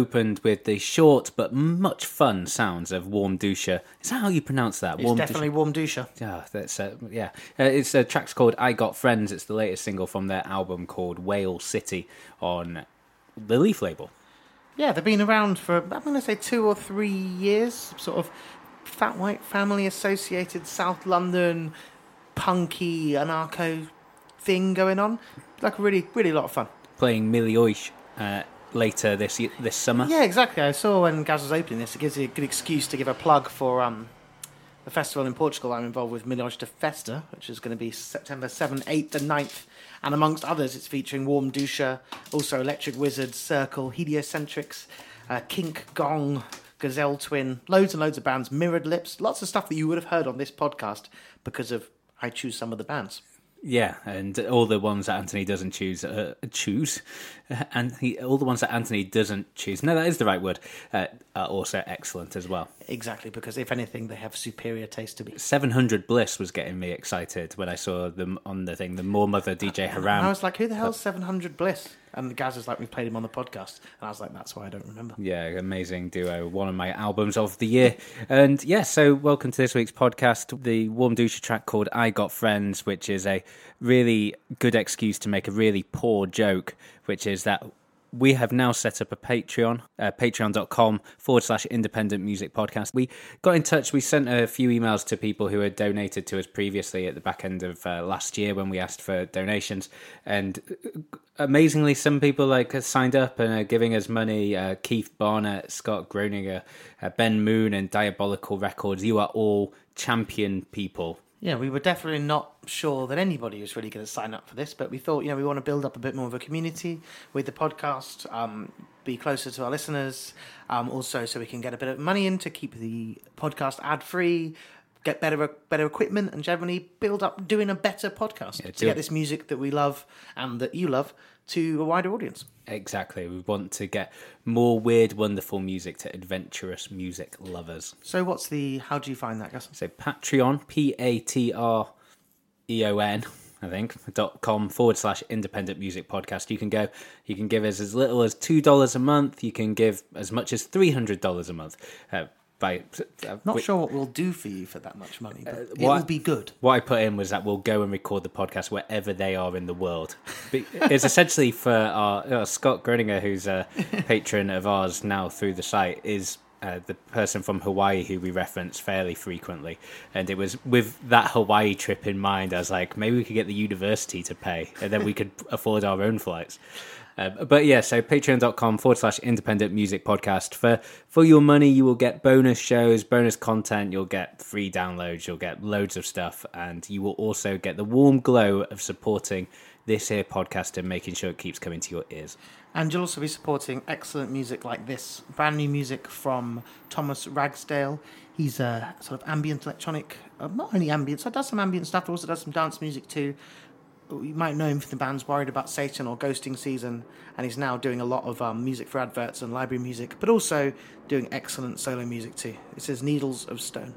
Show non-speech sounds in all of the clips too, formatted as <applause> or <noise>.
Opened with the short but much fun sounds of Warmduscher. Is that how you pronounce that? It's Warm definitely Warmduscher. Yeah, that's uh, yeah. Uh, it's a track's called "I Got Friends." It's the latest single from their album called "Whale City" on the Leaf label. Yeah, they've been around for, I'm going to say, two or three years. Sort of fat white family associated South London punky anarcho thing going on. Like a really, really lot of fun. Playing Milhões uh, later this this summer. Yeah, exactly. I saw when Gaz was opening this, it gives you a good excuse to give a plug for um, the festival in Portugal I'm involved with, Milhões de Festa, which is going to be September 7th, 8th, and 9th. And amongst others, it's featuring Warmduscher, also Electric Wizard, Circle, Heliocentrics, uh, Kink Gong, Gazelle Twin, loads and loads of bands, Mirrored Lips, lots of stuff that you would have heard on this podcast because of I choose some of the bands. Yeah, and all the ones that Anthony doesn't choose, uh, choose, <laughs> and he, all the ones that Anthony doesn't choose. No, that is the right word. Uh, are also excellent as well. Exactly, because if anything, they have superior taste to me. Seven Hundred Bliss was getting me excited when I saw them on the thing. The Moor Mother DJ And I was like, who the hell's 700 Bliss? And Gaz was like, we played him on the podcast. And I was like, that's why I don't remember. Yeah, amazing duo. One of my albums of the year. And yeah, so welcome to this week's podcast. The Warmduscher track called I Got Friends, which is a really good excuse to make a really poor joke, which is that we have now set up a Patreon, uh, patreon.com forward slash independent music podcast. We got in touch, we sent a few emails to people who had donated to us previously at the back end of uh, last year when we asked for donations. And amazingly, some people like signed up and are giving us money. Uh, Keith Barnett, Scott Groninger, uh, Ben Moon, and Diabolical Records. You are all champion people. Yeah, we were definitely not sure that anybody was really going to sign up for this, but we thought, you know, we want to build up a bit more of a community with the podcast, um, be closer to our listeners, um, also so we can get a bit of money in to keep the podcast ad free, get better better equipment, and generally build up doing a better podcast to get it. this music that we love and that you love to a wider audience. Exactly. We want to get more weird, wonderful music to adventurous music lovers. So, what's the? How do you find that, Gus? So Patreon, P A T R E O N, I think, dot com forward slash independent music podcast. You can go, you can give us as little as $2 a month. You can give as much as $300 a month. Uh, by, uh, Not we- sure what we'll do for you for that much money, but it what- will be good. What I put in was that we'll go and record the podcast wherever they are in the world. It's essentially for our uh, Scott Groninger, who's a patron of ours now through the site, is uh, the person from Hawaii who we reference fairly frequently, and it was with that Hawaii trip in mind. I was like, maybe we could get the university to pay, and then we could <laughs> afford our own flights. Uh, but yeah, so patreon.com forward slash independent music podcast. For for your money, you will get bonus shows, bonus content, you'll get free downloads, you'll get loads of stuff, and you will also get the warm glow of supporting this here podcast and making sure it keeps coming to your ears. And you'll also be supporting excellent music like this brand new music from Thomas Ragsdale. He's a sort of ambient electronic, uh, not only ambient, so does some ambient stuff, but also does some dance music too. You might know him from the bands Worried About Satan or Ghosting Season, and he's now doing a lot of um, music for adverts and library music, but also doing excellent solo music too. This is Needles of Stone.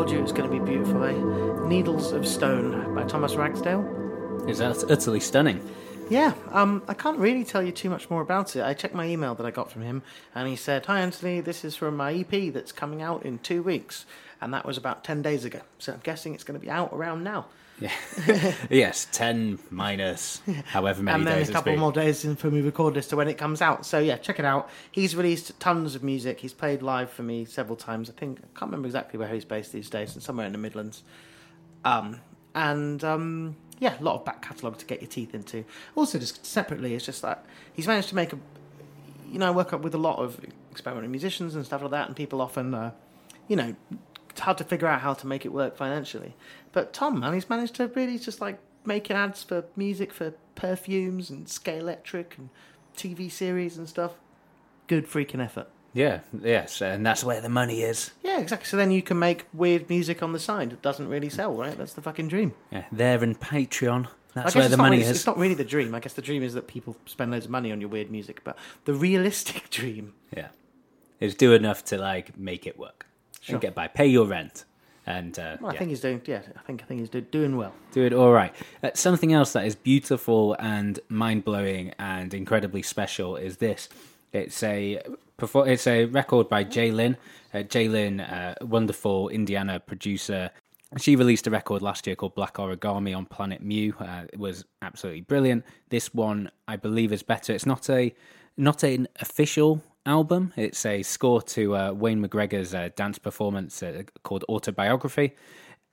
Told you it was going to be beautiful, eh? Needles of Stone by Thomas Ragsdale. Is that utterly stunning? Yeah, um, I can't really tell you too much more about it. I checked my email that I got from him, and he said, "Hi Anthony, this is from my EP that's coming out in two weeks," and that was about ten days ago. So I'm guessing it's going to be out around now. Yeah. <laughs> yes, 10 minus however many and then days a it's couple more days until we record this to when it comes out. So yeah, check it out. He's released tons of music. He's played live for me several times. I think I can't remember exactly where he's based these days, and somewhere in the Midlands. Um, and um, yeah, a lot of back catalogue to get your teeth into. Also, just separately, it's just that he's managed to make a. You know, I work up with a lot of experimental musicians and stuff like that, and people often, uh, you know, hard to figure out how to make it work financially. But Tom, man, he's managed to really just like making ads for music for perfumes and Scalextric and TV series and stuff. Good freaking effort. Yeah, yes, and that's where the money is. Yeah, exactly. So then you can make weird music on the side that doesn't really sell, right? That's the fucking dream. Yeah, there in Patreon. That's where the money really, is. It's not really the dream. I guess the dream is that people spend loads of money on your weird music, but the realistic <laughs> dream. Yeah, is do enough to like make it work Sure. and get by, pay your rent, and uh, Well, I yeah, think he's doing. Yeah, I think I think he's do, doing well. do it all right. Uh, something else that is beautiful and mind blowing and incredibly special is this. It's a it's a record by Jlin. Uh, Jlin, uh, wonderful Indiana producer. She released a record last year called Black Origami on Planet Mu. Uh, it was absolutely brilliant. This one, I believe, is better. It's not a not an official album. It's a score to uh, Wayne McGregor's uh, dance performance uh, called Autobiography,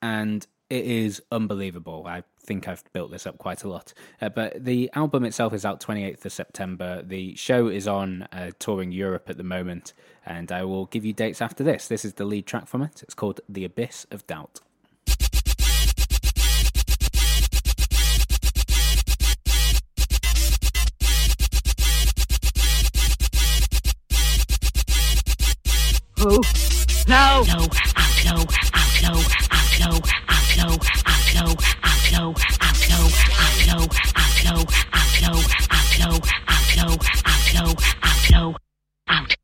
and it is unbelievable. I think I've built this up quite a lot. Uh, but the album itself is out 28th of September. The show is on uh, touring Europe at the moment, and I will give you dates after this. This is the lead track from it. It's called The Abyss of Doubt. Low, low, outlow, outlow, outlow, outlow, outlow, outlow, outlow, outlow, outlow, outlow, outlow, outlow, outlow, out.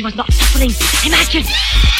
She was not suffering. Imagine.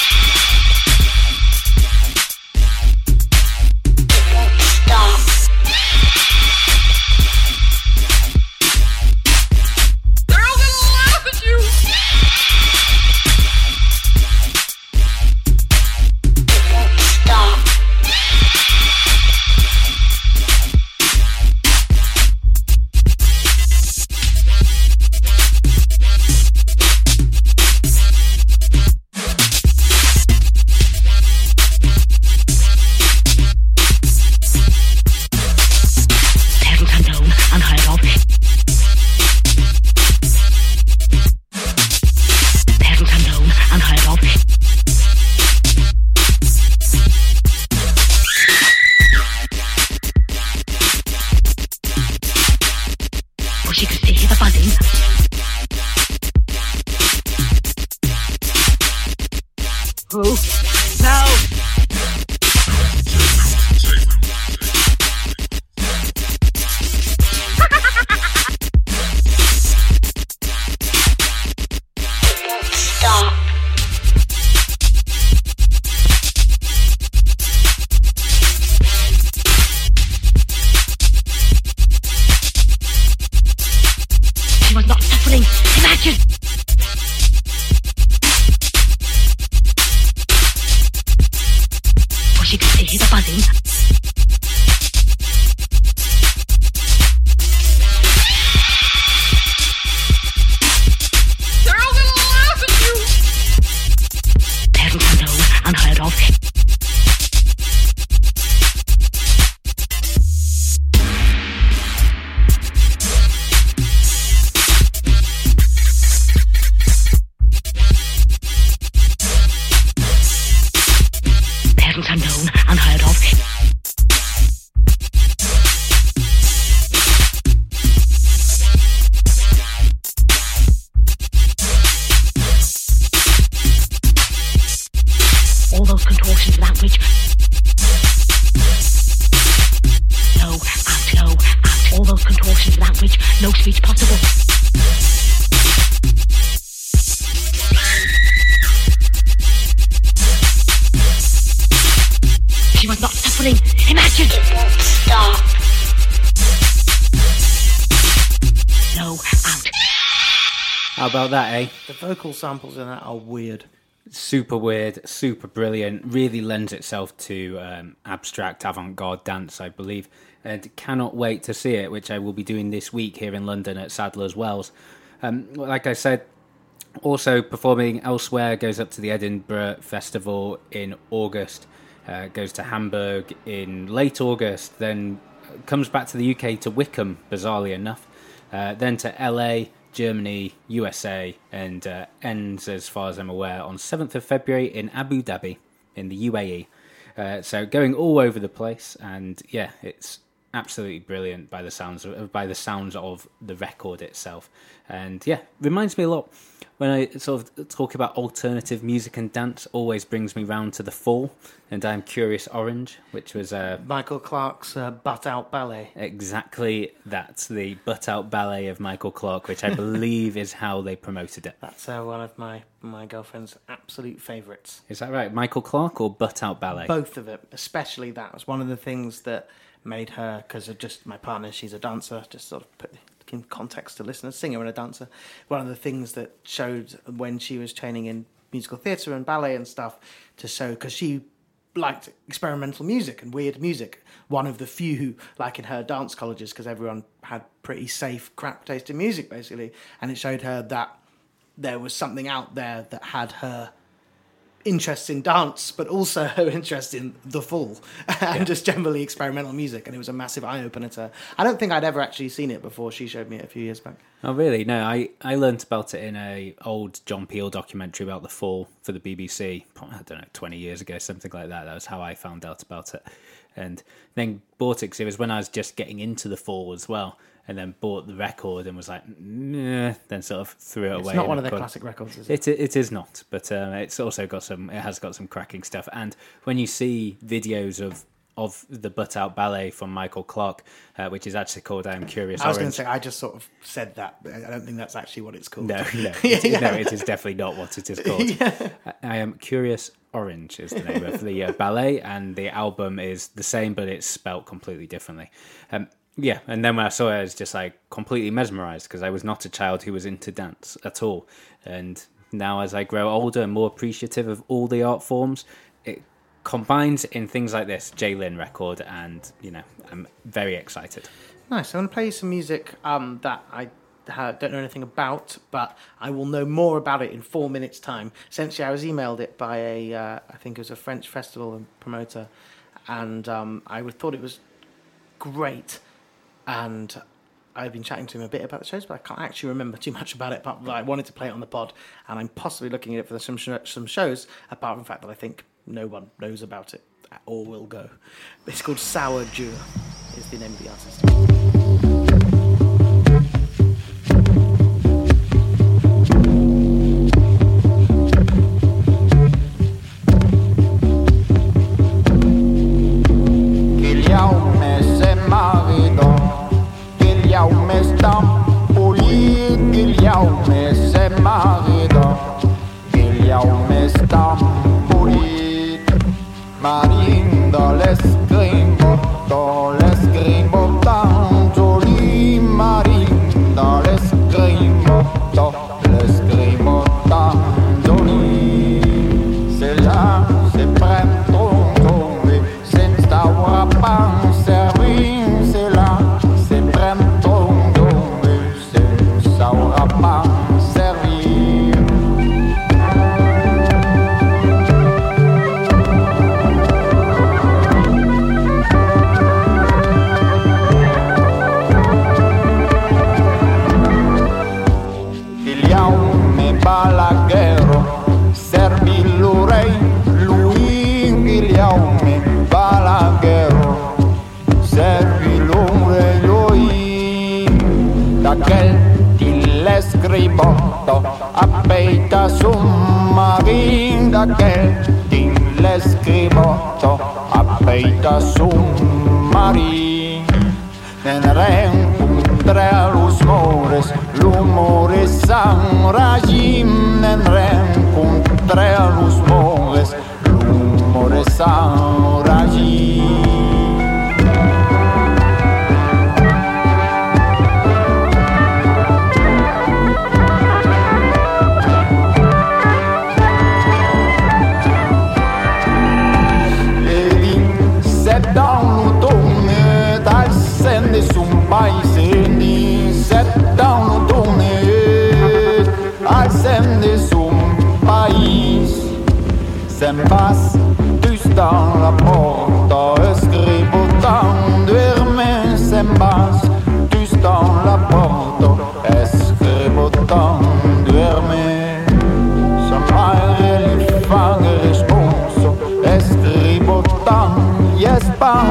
About that, eh? The vocal samples in that are weird. super weird, super brilliant, really lends itself to um, abstract avant garde dance, I believe. And cannot wait to see it, which I will be doing this week here in London at Sadler's Wells. Um, like I said, also performing elsewhere, goes up to the Edinburgh Festival in August, uh, goes to Hamburg in late August, then comes back to the UK to Wickham, bizarrely enough, uh, then to LA, Germany, USA, and uh, ends, as far as I'm aware, on 7th of February in Abu Dhabi in the UAE. Uh, so going all over the place, and yeah, it's absolutely brilliant by the sounds of, by the sounds of the record itself, and yeah, reminds me a lot when I sort of talk about alternative music and dance. Always brings me round to the Fall and I'm Curious Orange, which was uh, Michael Clark's uh, Butt Out Ballet. exactly that's the butt out ballet of Michael Clark, which I <laughs> believe is how they promoted it. That's uh, one of my, my girlfriend's absolute favourites. Is that right, Michael Clark or butt out ballet? Both of them, especially that, was one of the things that made her, because of just my partner, she's a dancer, just sort of put in context to listeners, singer and a dancer. One of the things that showed when she was training in musical theatre and ballet and stuff to show, because she liked experimental music and weird music. One of the few, who, like in her dance colleges, because everyone had pretty safe, crap taste in music, basically. And it showed her that there was something out there that had her interest in dance, but also <laughs> her interest in the fall <laughs> and just generally experimental music. And it was a massive eye opener to her. I don't think I'd ever actually seen it before she showed me it a few years back. Oh, really? No, I, I learnt about it in a old John Peel documentary about the fall for the BBC. I don't know, 20 years ago, something like that. That was how I found out about it. And then bought it because it was when I was just getting into the fall as well. And then bought the record and was like, nah, then sort of threw it It's away. It's not one of their classic records, is it? It it is not, but um, it's also got some. It has got some cracking stuff. And when you see videos of of the butt out ballet from Michael Clark, uh, which is actually called "I Am Curious." Orange. I was going to say, I just sort of said that, I don't think that's actually what it's called. No, <laughs> no, it, yeah. no, it is definitely not what it is <laughs> called. I- I am Curious Orange is the name of the uh, ballet, and the album is the same, but it's spelt completely differently. Um, yeah, and then when I saw it, I was just like completely mesmerized because I was not a child who was into dance at all, and now as I grow older and more appreciative of all the art forms, it combines in things like this Jlin record, and you know, I'm very excited. Nice. I'm going to play you some music um, that I don't know anything about, but I will know more about it in four minutes' time. Essentially, I was emailed it by a, uh, I think it was a French festival promoter, and um, I thought it was great. And I've been chatting to him a bit about the shows, but I can't actually remember too much about it. But I wanted to play it on the pod, and I'm possibly looking at it for some some shows. Apart from the fact that I think no one knows about it or will go. It's called Sourdure. Is the name of the artist. الدم أريد اليوم السمع غضب اليوم استم أريد ما عند الاستم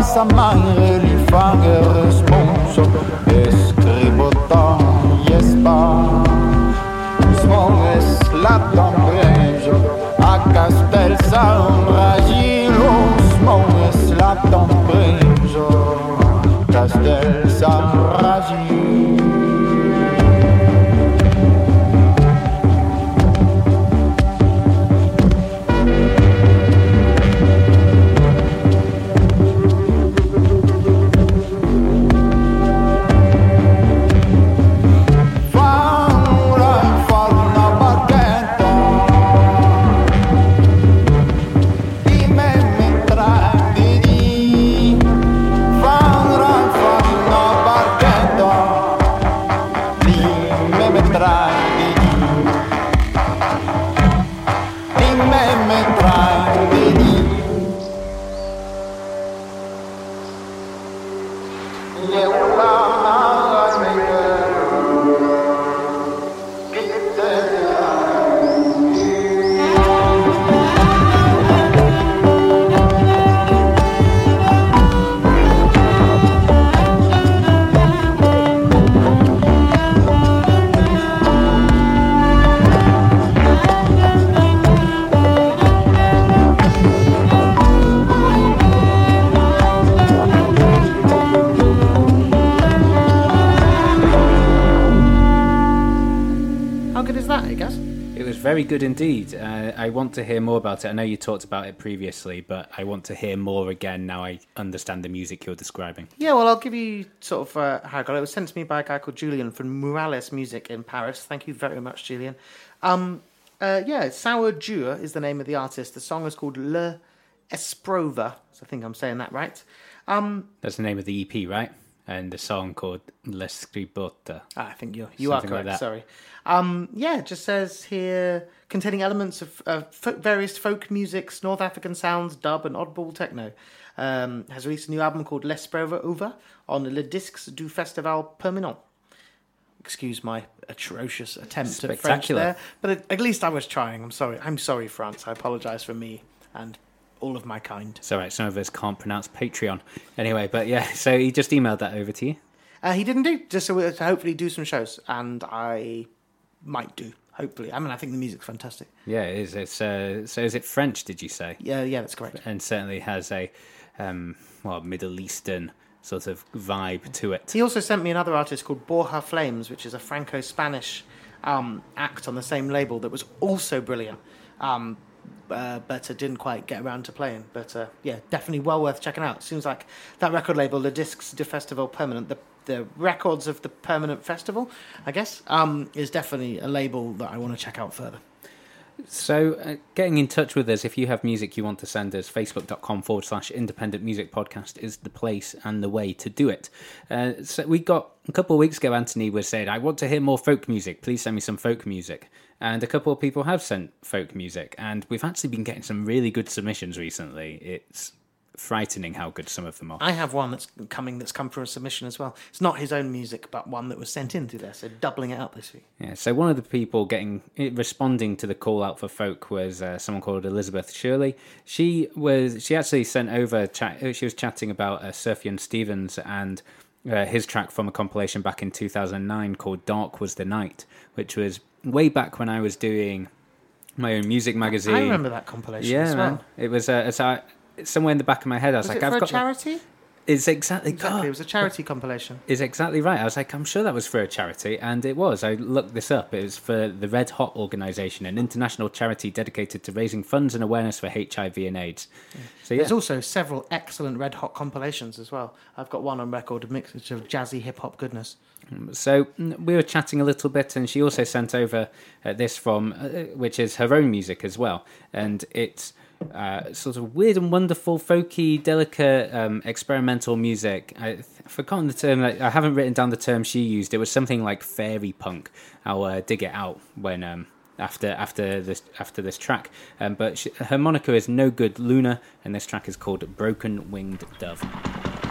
samajre lifanger responso escribotan jespa Usmones la brejo a castel sam ragilo Usmones latam brejo good indeed. Uh, I want to hear more about it. I know you talked about it previously, but I want to hear more again now I understand the music you're describing. Yeah, well, I'll give you sort of uh, how I got it. It was sent to me by a guy called Julian from Morales Music in Paris. Thank you very much, Julian. Um, uh, yeah, Sourdure is the name of the artist. The song is called Le Esprova. So I think I'm saying that right. Um, That's the name of the EP, right? And the song called L'Escribota. Ah, I think you're, you are Something like correct. that. Sorry. Um, yeah, it just says here containing elements of uh, fo- various folk musics, North African sounds, dub, and oddball techno. Um, has released a new album called L'Esprova Over on Le Disques du Festival Permanent. Excuse my atrocious attempt at French there, but at, at least I was trying. I'm sorry. I'm sorry, France. I apologise for me and all of my kind. It's all right. Some of us can't pronounce Patreon. Anyway, but yeah, <laughs> so he just emailed that over to you. Uh, he didn't do just so we- to hopefully do some shows, and I might do. Hopefully, I mean, I think the music's fantastic. Yeah, it is. It's uh, so is it French? Did you say? Yeah, yeah, that's correct. And certainly has a um, well Middle Eastern sort of vibe to it. He also sent me another artist called Borja Flames, which is a Franco-Spanish um, act on the same label that was also brilliant. Um, uh, but uh, didn't quite get around to playing. But uh, yeah, definitely well worth checking out. Seems like that record label, the Discs de Festival Permanent, the the records of the Permanent Festival, I guess, um, is definitely a label that I want to check out further. So, uh, getting in touch with us, if you have music you want to send us, facebook.com forward slash independent music podcast is the place and the way to do it. Uh, so, we got a couple of weeks ago, Anthony was saying, I want to hear more folk music. Please send me some folk music. And a couple of people have sent folk music, and we've actually been getting some really good submissions recently. It's frightening how good some of them are. I have one that's coming that's come from a submission as well. It's not his own music, but one that was sent in through there, so doubling it up this week. Yeah, so one of the people getting eh, responding to the call out for folk was uh, someone called Elizabeth Shirley. She was she actually sent over chat. uh, She was chatting about uh, Sufjan Stevens and uh, his track from a compilation back in 2009 called "Dark Was the Night," which was way back when I was doing my own music magazine. I remember that compilation Yeah, as well. man. It was uh, it's, uh, somewhere in the back of my head. I was, Was like, it I've for a got. charity? It's exactly. Exactly, God, it was a charity compilation. is exactly right. I was like, I'm sure that was for a charity, and it was. I looked this up. It was for the Red Hot Organization, an international charity dedicated to raising funds and awareness for HIV and AIDS. So yeah, There's also several excellent Red Hot compilations as well. I've got one on record, a mix of jazzy hip hop goodness. so mm, we were chatting a little bit, and she also sent over uh, this from, uh, which is her own music as well, and it's. Uh, sort of weird and wonderful, folky, delicate, um, experimental music. I, I've forgotten the term. I I haven't written down the term she used. It was something like fairy punk. I'll uh, dig it out when um, after after this after this track. Um, but she, her moniker is No Good Luna, and this track is called Broken Winged Dove.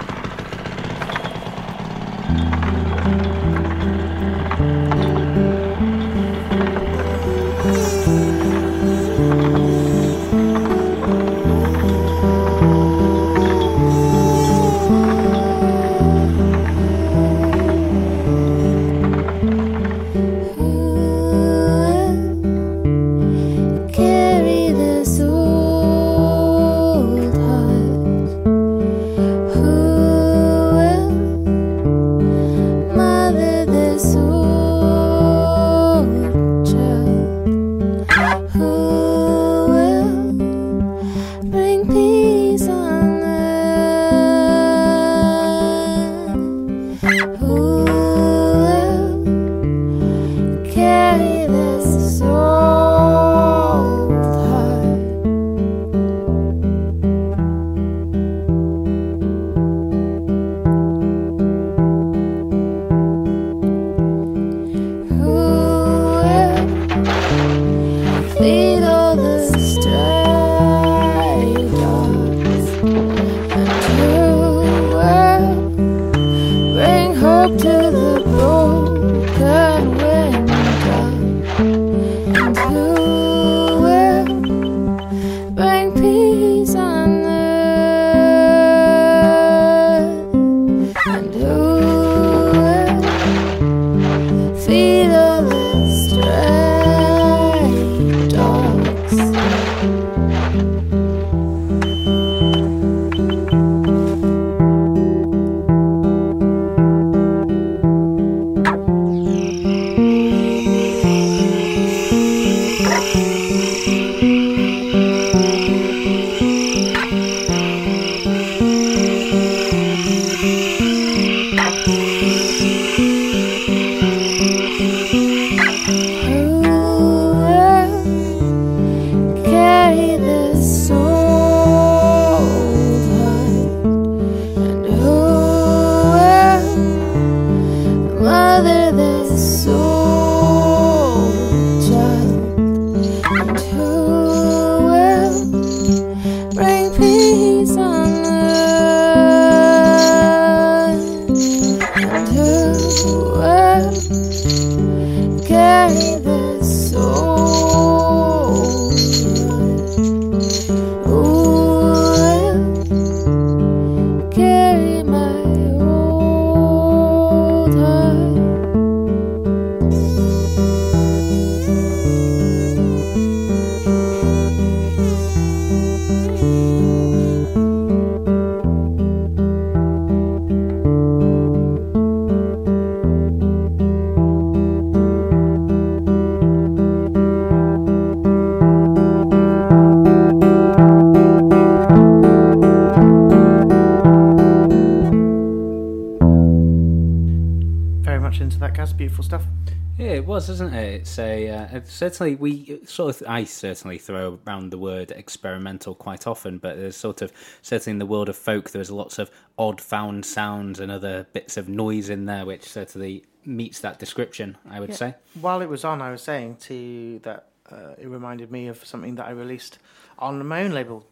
Was, isn't it? It's a uh, it's certainly we sort of I certainly throw around the word experimental quite often, but there's sort of certainly in the world of folk there's lots of odd found sounds and other bits of noise in there, which certainly meets that description. I would say. While it was on, I was saying to you that uh, it reminded me of something that I released on my own label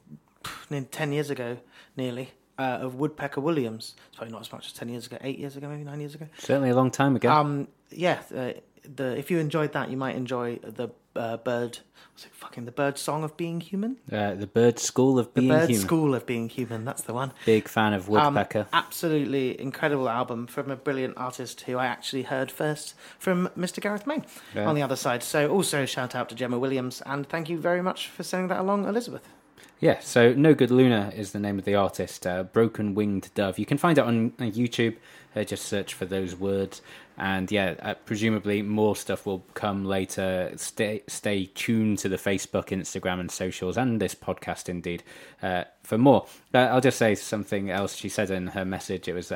10 years ago, nearly, uh, of Woodpecker Wooliams. It's probably not as much as 10 years ago, 8 years ago, maybe 9 years ago. Certainly a long time ago. Um, yeah, uh, the if you enjoyed that, you might enjoy the uh, bird, what's it, fucking the bird song of being human? uh, the Bird School of being The bird Human. school of being human, that's the one. Big fan of Um, Woodpecker. absolutely incredible album from a brilliant artist who I actually heard first from Mr. Gareth Main Yeah. on the other side. So also shout out to Gemma Williams and thank you very much for sending that along, Elizabeth. Yeah, so No Good Luna is the name of the artist. Uh, Broken Winged Dove. You can find it on uh, YouTube. Uh, just search for those words, and yeah, uh, presumably more stuff will come later. Stay stay tuned to the Facebook, Instagram, and socials, and this podcast indeed uh, for more. Uh, I'll just say something else. She said in her message, it was.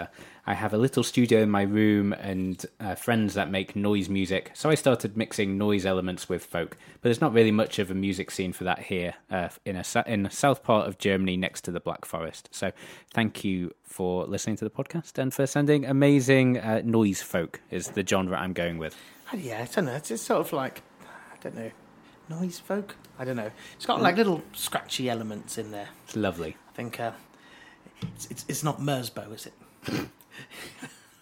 I have a little studio in my room and uh, friends that make noise music. So I started mixing noise elements with folk. But there's not really much of a music scene for that here uh, in a in the south part of Germany next to the Black Forest. So thank you for listening to the podcast and for sending amazing uh, noise folk is the genre I'm going with. Uh, Yeah, I don't know. It's just sort of like, I don't know, noise folk? I don't know. It's got like little scratchy elements in there. It's lovely. I think uh, it's, it's, it's not Merzbow, is it? <laughs>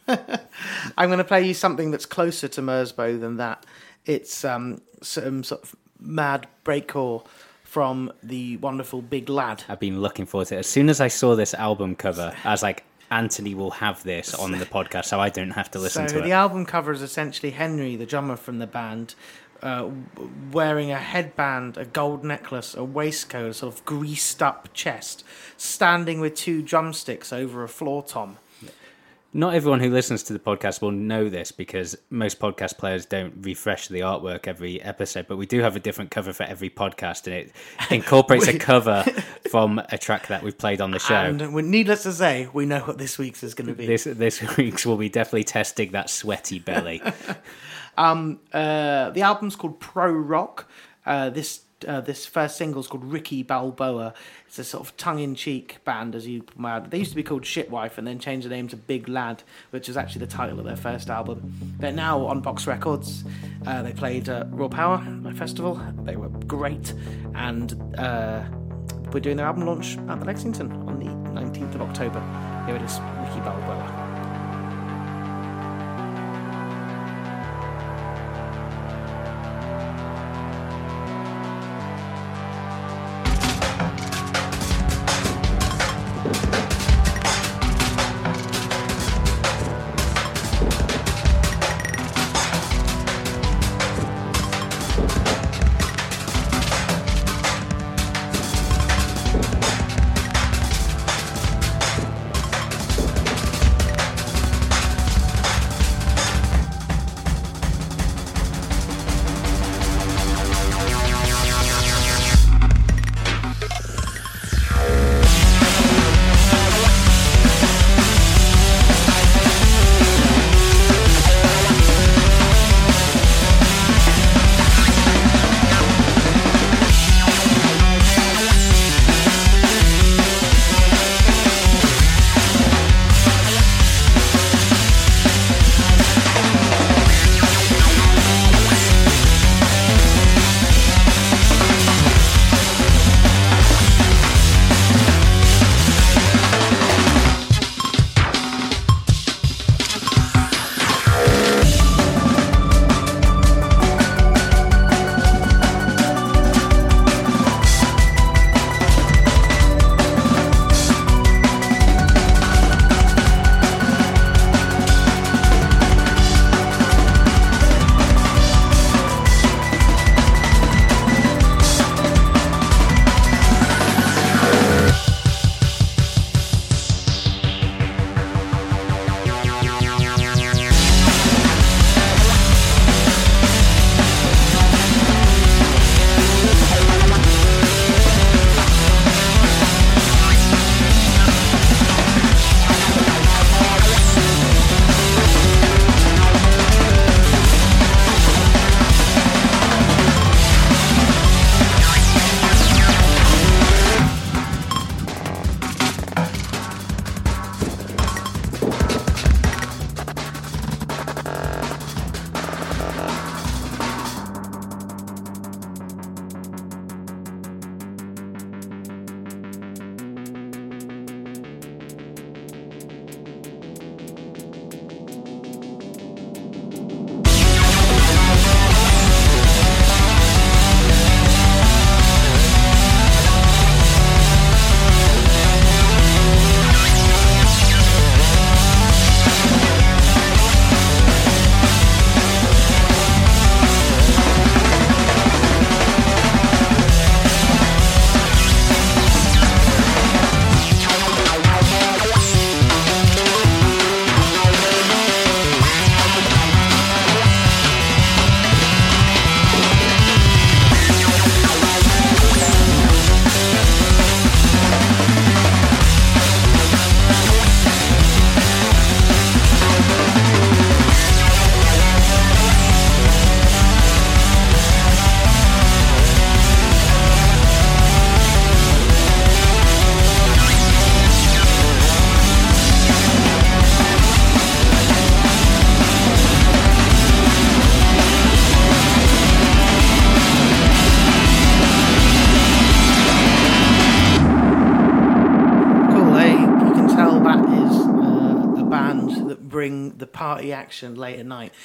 <laughs> I'm going to play you something that's closer to Merzbow than that. It's um, some sort of mad breakcore from the wonderful Big Lad. I've been looking forward to it. As soon as I saw this album cover, I was like, Anthony will have this on the <laughs> podcast, so I don't have to listen so to it. the album cover is essentially Henry, the drummer from the band, uh, wearing a headband, a gold necklace, a waistcoat, a sort of greased up chest, standing with two drumsticks over a floor tom. Not everyone who listens to the podcast will know this because most podcast players don't refresh the artwork every episode, but we do have a different cover for every podcast, and it <laughs> incorporates a cover from a track that we've played on the show. And needless to say, we know what this week's is going to be. this this <laughs> week's will be definitely testing that sweaty belly. <laughs> Uh, the album's called Pro Rock. Uh, this uh, this first single is called Ricky Balboa. It's a sort of tongue-in-cheek band, as you might. They used to be called Shitwife, and then changed the name to Big Lad, which is actually the title of their first album. They're now on Box Records. Uh, they played uh, Raw Power, my festival. They were great, and uh, we're doing their album launch at the Lexington on the 19th of October. Here it is, Ricky Balboa.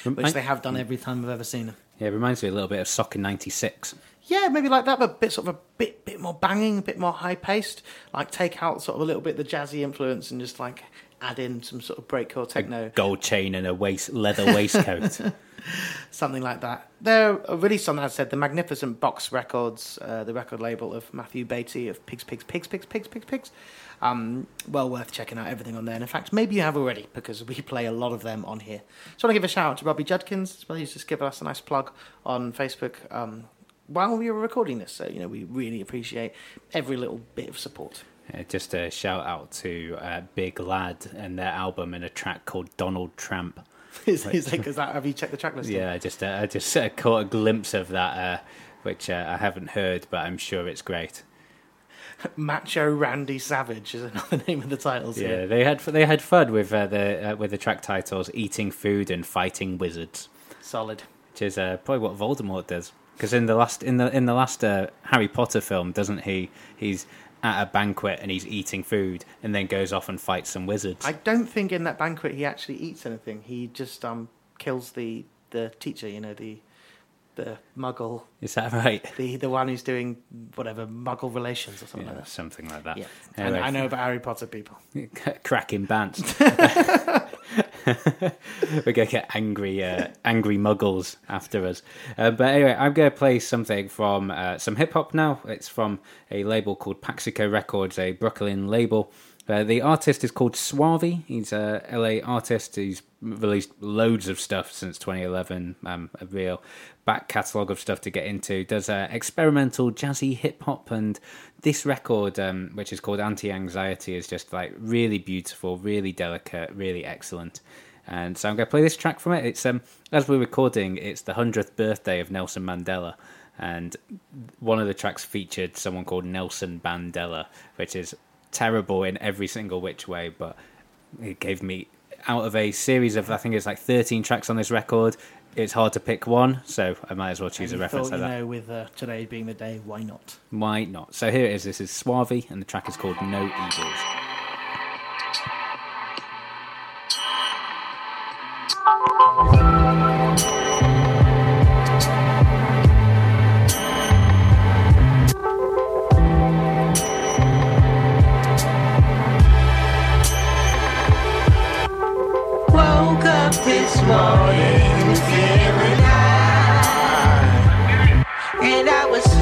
Which they have done every time I've ever seen them. Yeah, it reminds me a little bit of Soccer '96. Yeah, maybe like that, but a bit sort of a bit bit more banging, a bit more high paced. Like take out sort of a little bit the jazzy influence and just like add in some sort of breakcore techno, Gold chain and a waist leather waistcoat. <laughs> something like that. They're released on, as I said, the Magnificent Box Records, uh, the record label of Matthew Baty of Pigs, Pigs, Pigs, Pigs, Pigs, Pigs, Pigs. Um, well worth checking out everything on there. And in fact, maybe you have already because we <laughs> play a lot of them on here. So I want to give a shout out to Robbie Judkins as well. He's just given us a nice plug on Facebook um, while we were recording this. So, you know, we really appreciate every little bit of support. Uh, just a shout out to uh, Big Lad and their album and a track called Donald Tramp. <laughs> is, is, like, is that, have you checked the track list? Yeah, I just uh, I just uh, caught a glimpse of that, uh, which uh, I haven't heard, but I'm sure it's great. <laughs> Macho Randy Savage is another <laughs> name of the titles Yeah, here. they had they had fun with uh, the uh, with the track titles "Eating Food" and "Fighting Wizards," Solid. which is uh, probably what Voldemort does. Because in the last in the in the last uh, Harry Potter film, doesn't he? He's at a banquet and he's eating food, and then goes off and fights some wizards. I don't think in that banquet he actually eats anything. He just um kills the the teacher. You know the the Muggle, Is that right? the the one who's doing whatever Muggle relations or something Yeah, like that. something like that. Yeah, Anyway, and I know about Harry Potter people. <laughs> cracking bands. <laughs> <laughs> We're gonna get angry, uh, angry muggles after us. Uh, but anyway, I'm gonna play something from uh, some hip hop now. It's from a label called Paxico Records, a Brooklyn label. Uh, the artist is called Suave. He's a LA artist. He's released loads of stuff since 2011. Um, a real back catalogue of stuff to get into. Does uh, experimental jazzy hip hop, and this record, um, which is called Anti Anxiety, is just like really beautiful, really delicate, really excellent. And so I'm going to play this track from it. It's um, as we're recording, it's the hundredth birthday of Nelson Mandela, and one of the tracks featured someone called Nelson Bandela, which is terrible in every single which way, but it gave me out of a series of I think it's like 13 tracks on this record. It's hard to pick one, so I might as well choose And a you reference thought, like you that. know, with uh, today being the day, why not? Why not? So here it is. This is Suave, and the track is called No Evils. Woke up this morning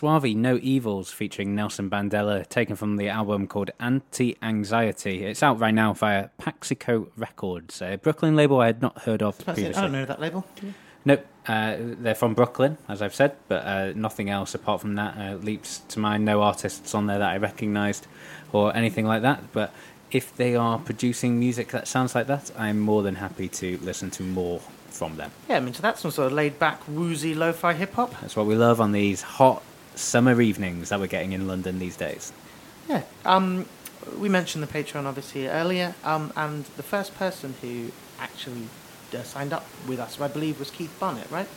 Suave, No Evils, featuring Nelson Bandela, taken from the album called Anti Anxiety. It's out right now via Paxico Records, a Brooklyn label I had not heard of it. I don't know that label. Nope, uh, they're from Brooklyn, as I've said, but uh, nothing else apart from that uh, leaps to mind. No artists on there that I recognised or anything like that. But if they are producing music that sounds like that, I'm more than happy to listen to more from them. Yeah, I mean, so that's some sort of laid back, woozy lo-fi hip hop. That's what we love on these hot summer evenings that we're getting in London these days. Yeah. Um, we mentioned the Patreon obviously earlier, um, and the first person who actually uh, signed up with us, I believe, was Keith Barnett, right?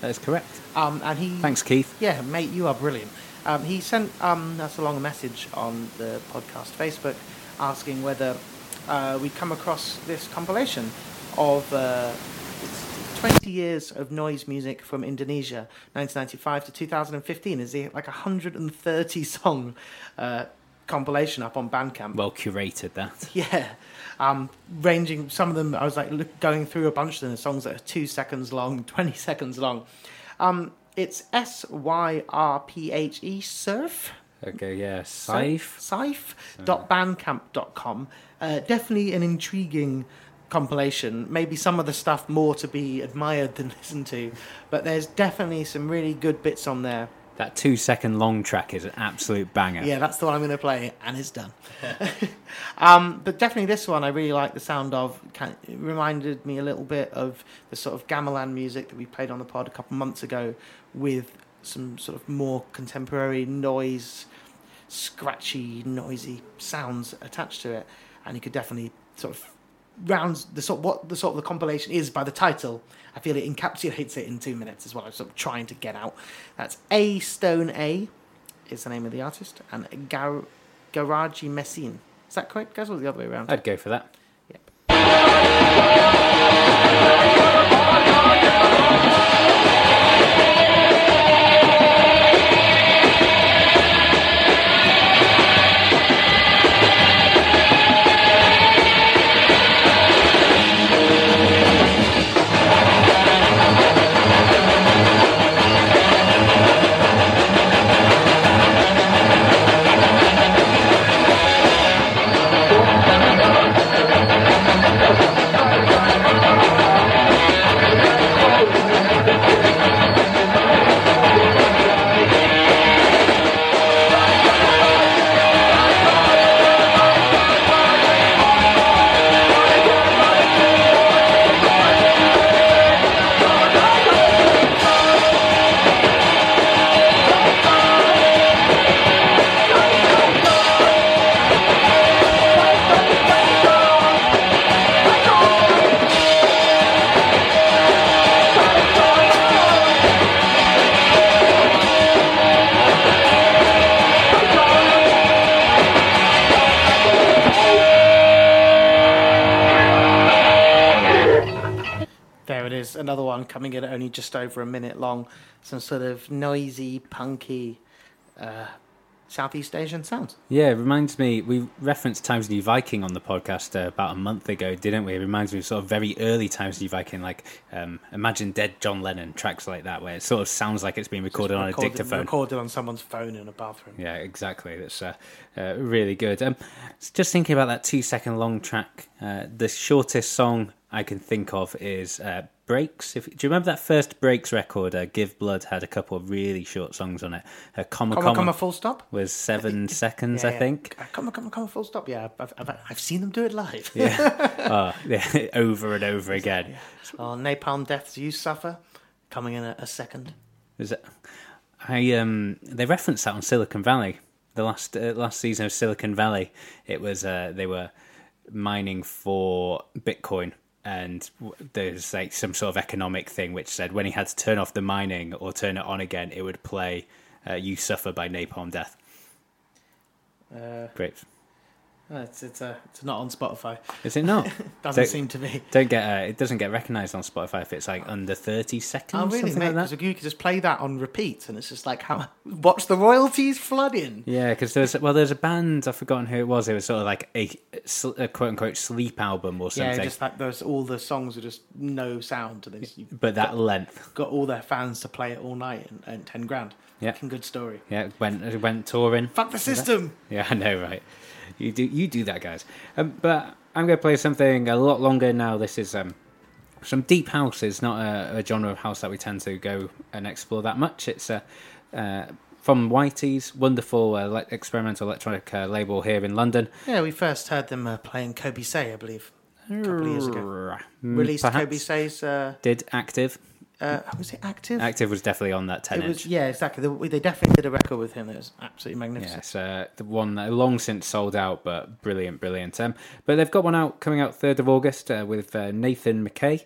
That is correct. Um, and he. Thanks, Keith. Yeah, mate, you are brilliant. Um, he sent um, us along a message on the podcast Facebook asking whether uh, we'd come across this compilation of uh, 20 years of noise music from Indonesia, 1995 to 2015. Is he like a 130 <laughs> song uh, compilation up on Bandcamp? Well curated that. <laughs> Yeah. Um, ranging, some of them, I was like look, going through a bunch of them, the songs that are two seconds long, <laughs> 20 seconds long. Um, it's S Y R P H E, Surf. Okay, yeah. Syrphe. Syrphe.bandcamp.com. Uh, definitely an intriguing compilation. Maybe some of the stuff more to be admired than <laughs> listened to, but there's definitely some really good bits on there. That two second long track is an absolute banger. Yeah, that's the one I'm going to play, and it's done. <laughs> um, but definitely this one, I really like the sound of. It reminded me a little bit of the sort of gamelan music that we played on the pod a couple months ago, with some sort of more contemporary noise, scratchy, noisy sounds attached to it, and you could definitely sort of rounds the sort what the sort of the compilation is by the title. I feel it encapsulates it in two minutes. Is what I'm sort of trying to get out. That's A Stone A, is the name of the artist, and Gar- Garaji Messine. Is that correct, guys? Or the other way around? I'd go for that. Yep. Coming in at only just over a minute long. Some sort of noisy, punky, uh, Southeast Asian sounds. Yeah, it reminds me. We referenced Times New Viking on the podcast uh, about a month ago, didn't we? It reminds me of sort of very early Times New Viking, like um, Imagine Dead John Lennon tracks like that, where it sort of sounds like it's been recorded on a dictaphone. Recorded on someone's phone in a bathroom. Yeah, exactly. That's uh, uh, really good. Um, just thinking about that two second long track. Uh, the shortest song I can think of is uh, Brakes. If, do you remember that first Brakes record? Uh, Give Blood had a couple of really short songs on it. Uh, comma, Comma, comma, comma, full stop? was seven <laughs> seconds, Yeah, I yeah. think. Uh, Comma, comma, comma, full stop. Yeah, I've, I've, I've seen them do it live. Oh, yeah, <laughs> <laughs> over and over again. Oh, Napalm Deaths You Suffer, coming in at a second. Was it? I um, they referenced that on Silicon Valley. The last uh, last season of Silicon Valley, it was uh, they were mining for Bitcoin, and there's like some sort of economic thing which said when he had to turn off the mining or turn it on again, it would play uh, "You Suffer" by Napalm Death. Uh, Great, it's it's, uh, it's not on Spotify. is it not? <laughs> Doesn't Don't- seem to be. Don't get uh, it doesn't get recognised on Spotify if it's like under thirty seconds. Oh, really, something mate? like Because you could just play that on repeat, and it's just like, how watch the royalties flood in. Yeah, because there's well, there's a band I've forgotten who it was. It was sort of like a, sl- a quote unquote sleep album or something. Yeah, something. just like those, all the songs are just no sound, then you've but that length, got all their fans to play it all night and, and ten grand. Yeah. Fucking good story. yeah, it went it went touring. Fuck the system. Yeah, I know, right? You do you do that, guys. Um, but I'm going to play something a lot longer now. This is um, some deep house. It's not a, a genre of house that we tend to go and explore that much. It's uh, uh, from Whities' wonderful uh, le- experimental electronic uh, label here in London. Yeah, we first heard them uh, playing Coby Sey, I believe, a couple of years ago. Mm, Released perhaps. Coby Sey's. Uh, Did active? Uh, was it active? Active was definitely on that ten It inch. was, yeah, exactly. They, they definitely did a record with him that was absolutely magnificent. Yes, uh, the one that long since sold out, but brilliant, brilliant. Um, but they've got one out coming out third of August uh, with uh, Nathan Micay,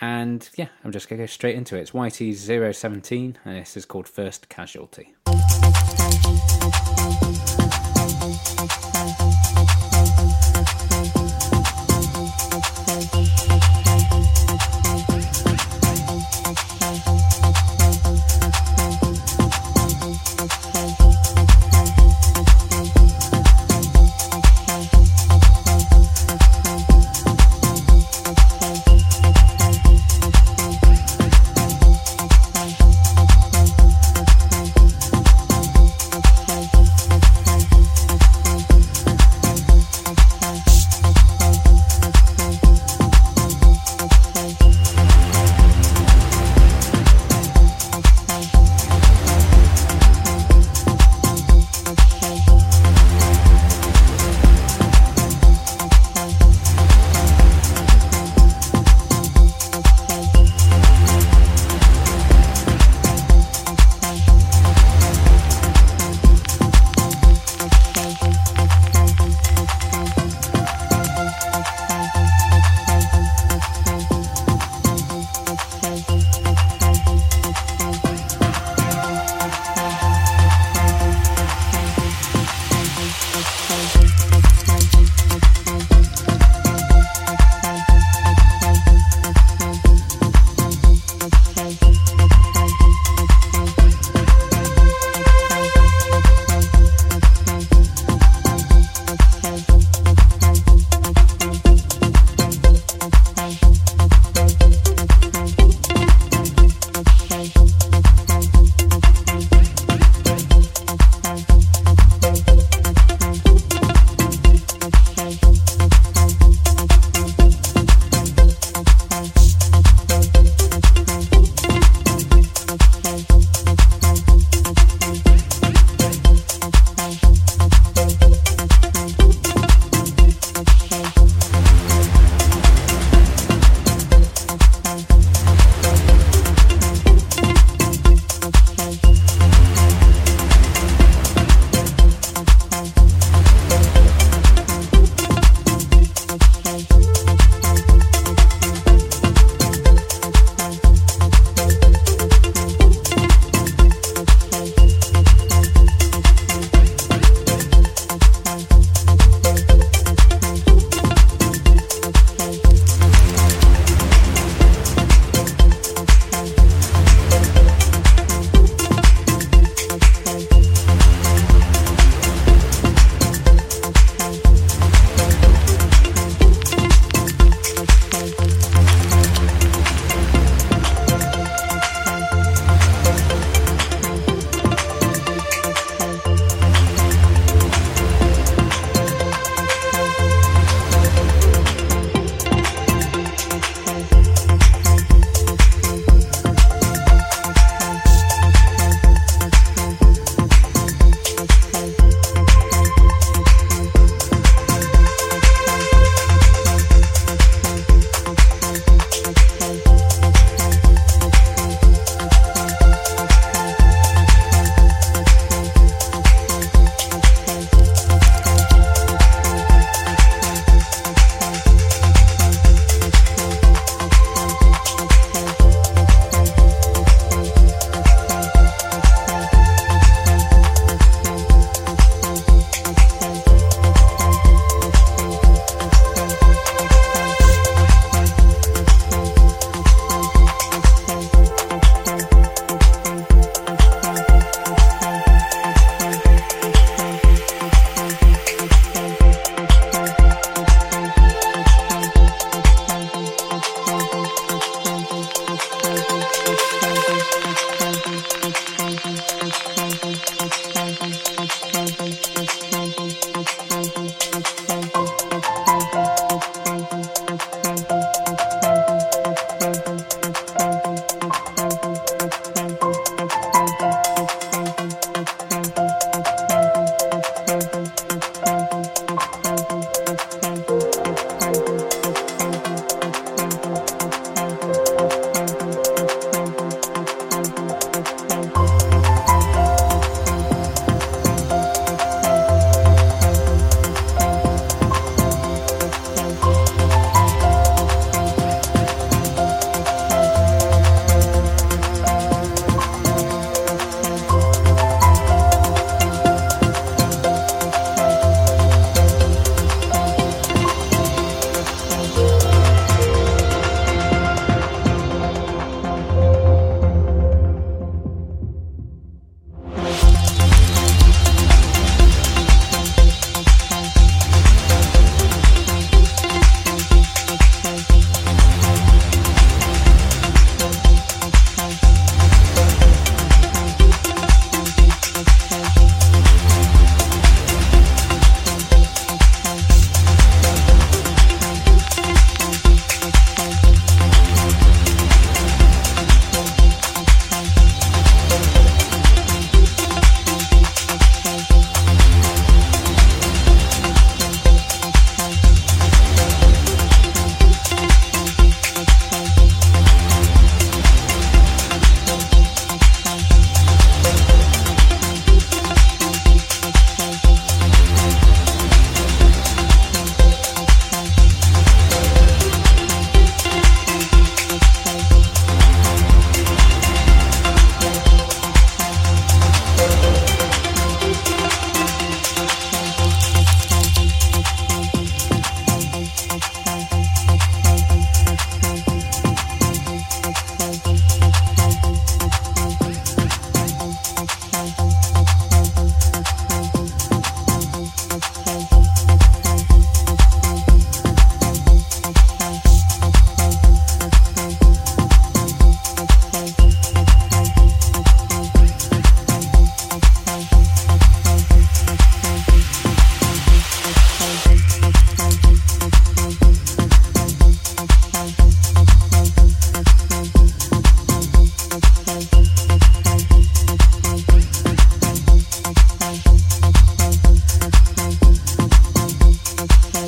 and yeah, I'm just gonna go straight into it. It's YT 017, and this is called First Casualty.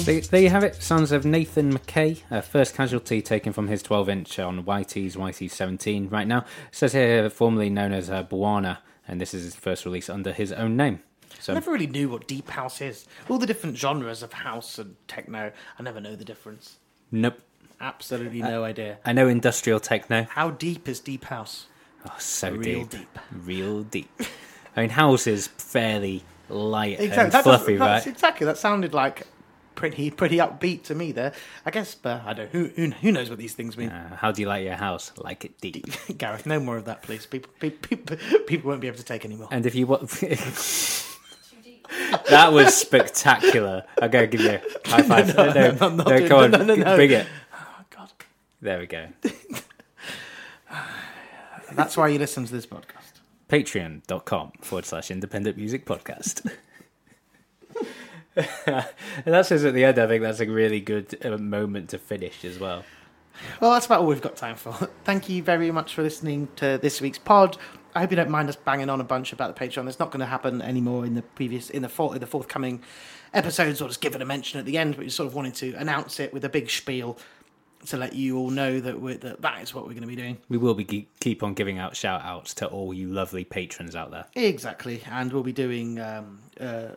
There you have it. Sounds of Nathan Micay, uh, first casualty taken from his 12 inch on YT's YT17 right now. It says here, formerly known as uh, Bwana, and this is his first release under his own name. So I never really knew what deep house is. All the different genres of house and techno, I never know the difference. nope. Absolutely no idea. I know industrial techno. How deep is deep house? Oh, so Real deep. deep. Real deep. I mean, house is fairly light and That fluffy, right? Exactly. That sounded like pretty pretty upbeat to me there. I guess, but I don't. Who who, who knows what these things mean? Uh, how do you like your house? Like it deep. <laughs> Gareth, no more of that, please. People, people, people won't be able to take anymore. And if you want. <laughs> that was spectacular. I'm going to give you a <laughs> high five. No, no, no, I'm no, come on, no, no, no. bring it. Oh, God. There we go. <sighs> That's why you listen to this podcast. Patreon.com forward slash independent music podcast. And that says at the end, I think that's a really good uh, moment to finish as well. Well, that's about all we've got time for. <laughs> Thank you very much for listening to this week's pod. I hope you don't mind us banging on a bunch about the Patreon. It's not going to happen anymore in the previous, in the, for, in the forthcoming episodes, or just give it a mention at the end. But we sort of wanted to announce it with a big spiel to let you all know that we're, that that is what we're going to be doing. We will be keep on giving out shout outs to all you lovely patrons out there. Exactly, and we'll be doing um, uh,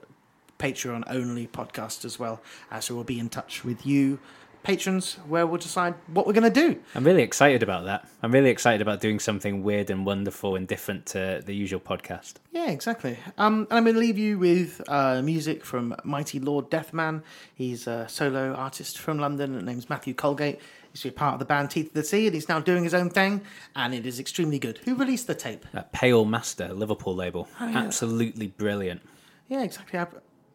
Patreon only podcast as well. Uh, so we'll be in touch with you, patrons, where we'll decide what we're going to do. I'm really excited about that. I'm really excited about doing something weird and wonderful and different to the usual podcast. Yeah, exactly. Um, and I'm going to leave you with uh, music from Mighty Lord Deathman. He's a solo artist from London. His name's Matthew Colegate. He's been part of the band Teeth of the Sea, and he's now doing his own thing, and it is extremely good. Who released the tape? That Pale Master Liverpool label. Oh, yeah. Absolutely brilliant. Yeah, exactly.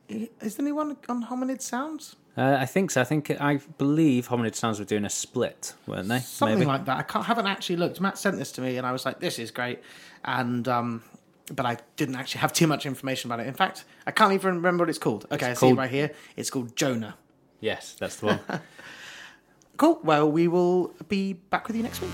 Is there anyone on Hominid Sounds? Uh, I think so. I think I believe Hominid Sounds were doing a split, weren't they? Something Maybe. like that. I can't, haven't actually looked. Matt sent this to me, and I was like, "This is great," and um, but I didn't actually have too much information about it. In fact, I can't even remember what it's called. Okay, I see it right here. It's called Jonah. Yes, that's the one. <laughs> Cool. Well, we will be back with you next week.